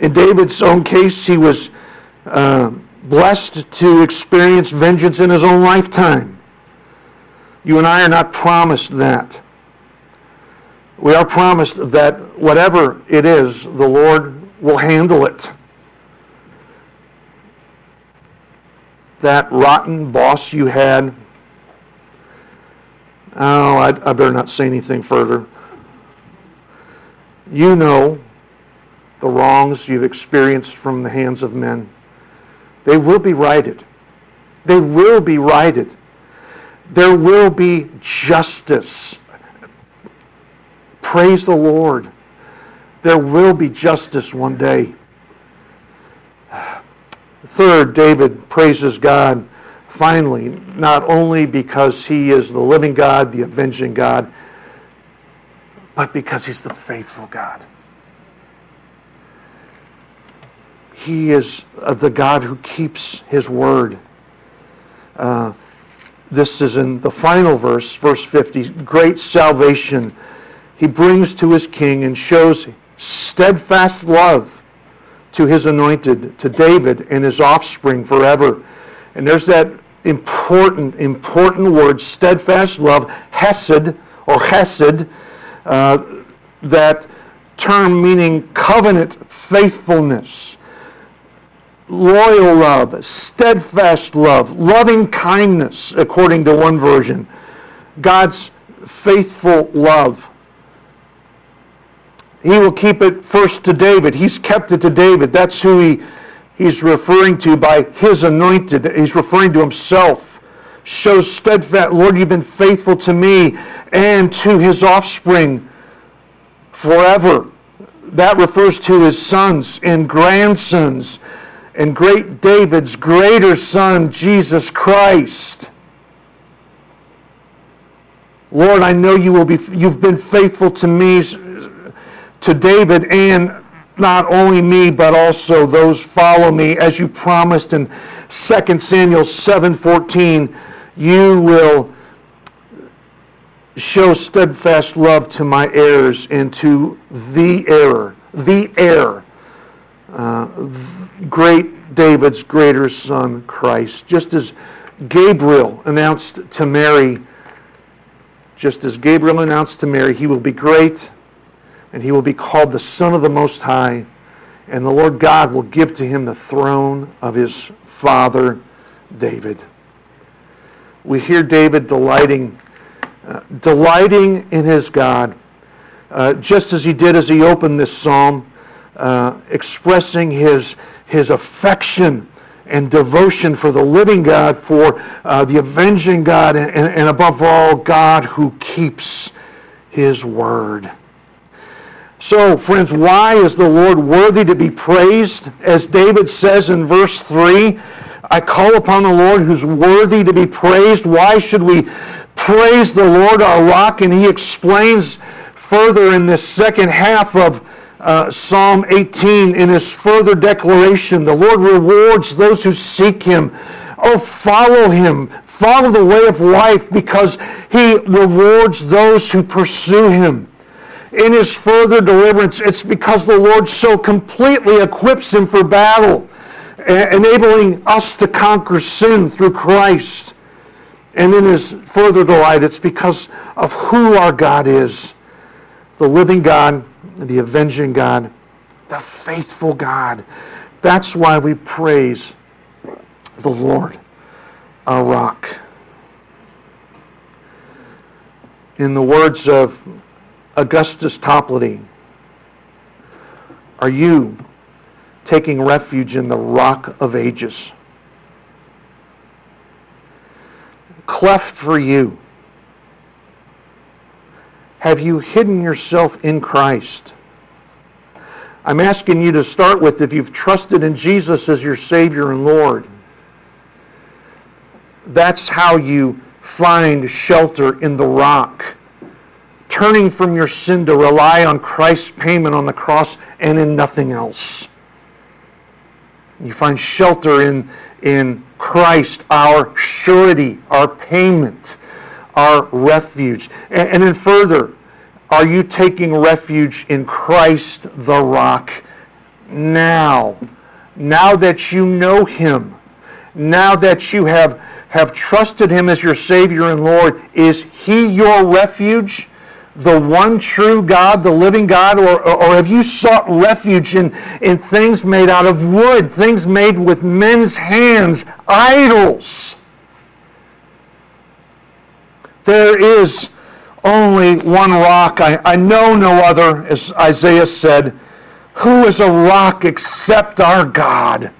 S2: In David's own case, he was uh, blessed to experience vengeance in his own lifetime. You and I are not promised that. We are promised that whatever it is, the Lord will handle it. that rotten boss you had? Oh, I, I better not say anything further. You know the wrongs you've experienced from the hands of men. They will be righted. They will be righted. There will be justice. Praise the Lord. There will be justice one day. Third, David praises God finally, not only because he is the living God, the avenging God, but because he's the faithful God. He is uh, the God who keeps his word. Uh, this is in the final verse, verse 50. Great salvation he brings to his king and shows steadfast love to his anointed, to David and his offspring forever. And there's that important, important word, steadfast love, hesed or chesed, uh, that term meaning covenant faithfulness, loyal love, steadfast love, loving kindness, according to one version, God's faithful love. He will keep it first to David. He's kept it to David. That's who he, he's referring to by his anointed. He's referring to himself. Shows steadfast, Lord, you've been faithful to me and to his offspring forever. That refers to his sons and grandsons and great David's greater son, Jesus Christ. Lord, I know you will be, you've been faithful to me to David and not only me, but also those follow me, as you promised in 2 Samuel 7:14, you will show steadfast love to my heirs and to the heir, the heir, uh, great David's greater son, Christ. Just as Gabriel announced to Mary, just as Gabriel announced to Mary, he will be great and he will be called the Son of the Most High, and the Lord God will give to him the throne of his father David. We hear David delighting, uh, delighting in his God, uh, just as he did as he opened this psalm, uh, expressing his, his affection and devotion for the living God, for uh, the avenging God, and, and above all, God who keeps his word. So, friends, why is the Lord worthy to be praised? As David says in verse 3, I call upon the Lord who's worthy to be praised. Why should we praise the Lord our rock? And he explains further in this second half of uh, Psalm 18 in his further declaration the Lord rewards those who seek him. Oh, follow him. Follow the way of life because he rewards those who pursue him in his further deliverance, it's because the Lord so completely equips him for battle, enabling us to conquer sin through Christ. And in his further delight, it's because of who our God is the living God, the avenging God, the faithful God. That's why we praise the Lord, our rock. In the words of Augustus Toplady, are you taking refuge in the rock of ages? Cleft for you. Have you hidden yourself in Christ? I'm asking you to start with if you've trusted in Jesus as your Savior and Lord. That's how you find shelter in the rock turning from your sin to rely on Christ's payment on the cross and in nothing else. You find shelter in, in Christ, our surety, our payment, our refuge. And, and then further, are you taking refuge in Christ the rock now? Now that you know Him, now that you have, have trusted Him as your Savior and Lord, is He your refuge? the one true God, the living God, or, or have you sought refuge in, in things made out of wood, things made with men's hands, idols? There is only one rock. I, I know no other, as Isaiah said. Who is a rock except our God?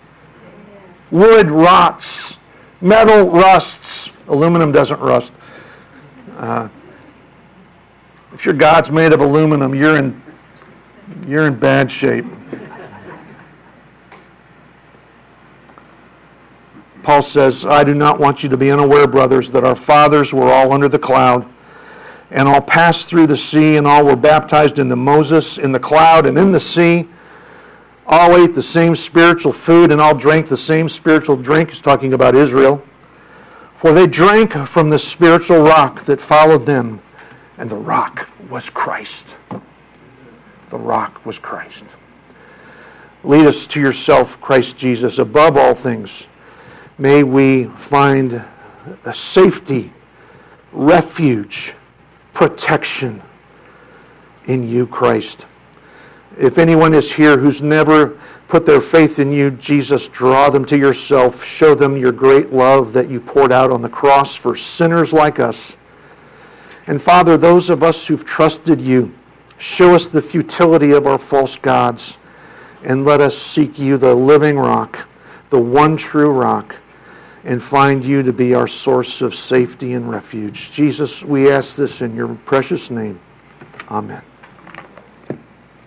S2: Wood rots, metal rusts, aluminum doesn't rust. Uh, if your God's made of aluminum, you're in, you're in bad shape. Paul says, I do not want you to be unaware, brothers, that our fathers were all under the cloud, and all passed through the sea, and all were baptized into Moses in the cloud and in the sea. All ate the same spiritual food, and all drank the same spiritual drink. He's talking about Israel. For they drank from the spiritual rock that followed them and the rock was Christ. The rock was Christ. Lead us to yourself, Christ Jesus, above all things. May we find a safety, refuge, protection in you, Christ. If anyone is here who's never put their faith in you, Jesus, draw them to yourself. Show them your great love that you poured out on the cross for sinners like us. And Father, those of us who've trusted you, show us the futility of our false gods and let us seek you, the living rock, the one true rock, and find you to be our source of safety and refuge. Jesus, we ask this in your precious name. Amen.